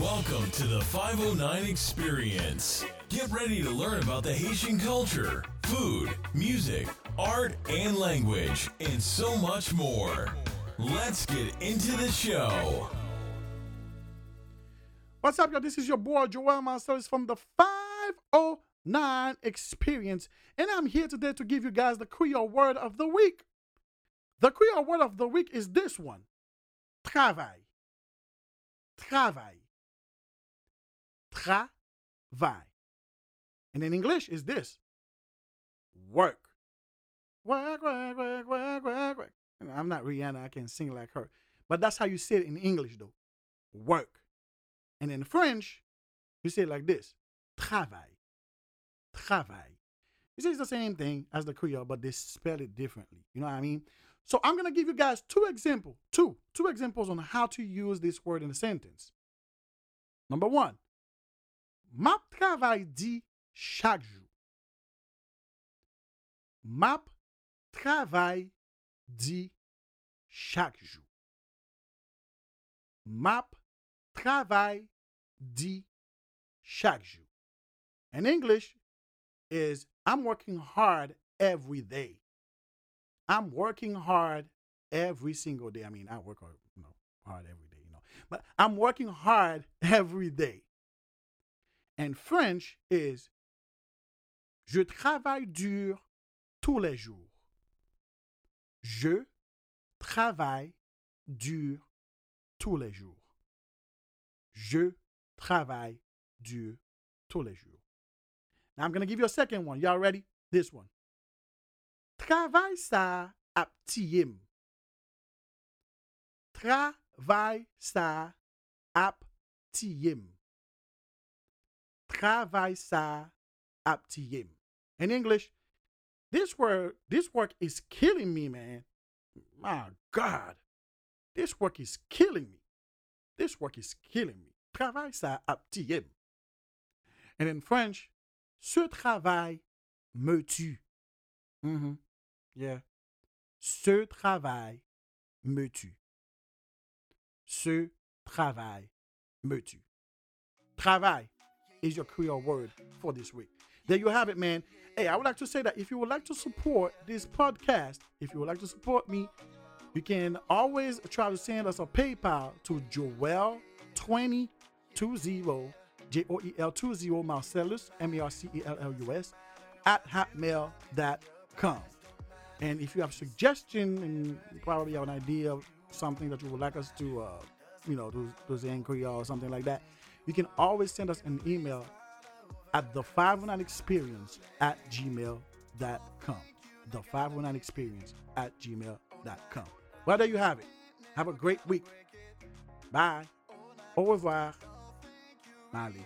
Welcome to the 509 Experience. Get ready to learn about the Haitian culture, food, music, art, and language, and so much more. Let's get into the show. What's up, y'all? This is your boy Joel Marcellus from the 509 Experience, and I'm here today to give you guys the Creole word of the week. The Creole word of the week is this one travail. Travail. Travail. And in English is this work. Work, work, work, work, work, work. I'm not Rihanna, I can't sing like her. But that's how you say it in English, though. Work. And in French, you say it like this travail. Travail. You see, it's the same thing as the Creole, but they spell it differently. You know what I mean? So I'm to give you guys two examples, two, two examples on how to use this word in a sentence. Number one, map travail dit chaque jour. Map travail dit chaque jour. Map travail dit chaque jour. In English is I'm working hard every day. I'm working hard every single day. I mean, I work hard, you know, hard every day, you know. But I'm working hard every day. And French is Je travaille dur tous les jours. Je travaille dur tous les jours. Je travaille dur tous les jours. Now I'm going to give you a second one. Y'all ready? This one. Travail ça ap tiyem. Travail ça tiyem. Travail ça tiyem. In English, this word, this work is killing me, man. My God. This work is killing me. This work is killing me. Travail ça tiyem. And in French, ce travail me tue. Mm-hmm. Yeah. Ce travail me tue. Ce travail me tue. Travail is your Creole word for this week. There you have it, man. Hey, I would like to say that if you would like to support this podcast, if you would like to support me, you can always try to send us a PayPal to Joel2020, J O E L 20 Marcellus, M E R C E L L U S, at hotmail.com. And if you have a suggestion and probably have an idea of something that you would like us to, uh, you know, do, do the inquiry or something like that, you can always send us an email at the 509 experience at gmail.com. The 509 experience at gmail.com. Well, there you have it. Have a great week. Bye. Au revoir. Mali.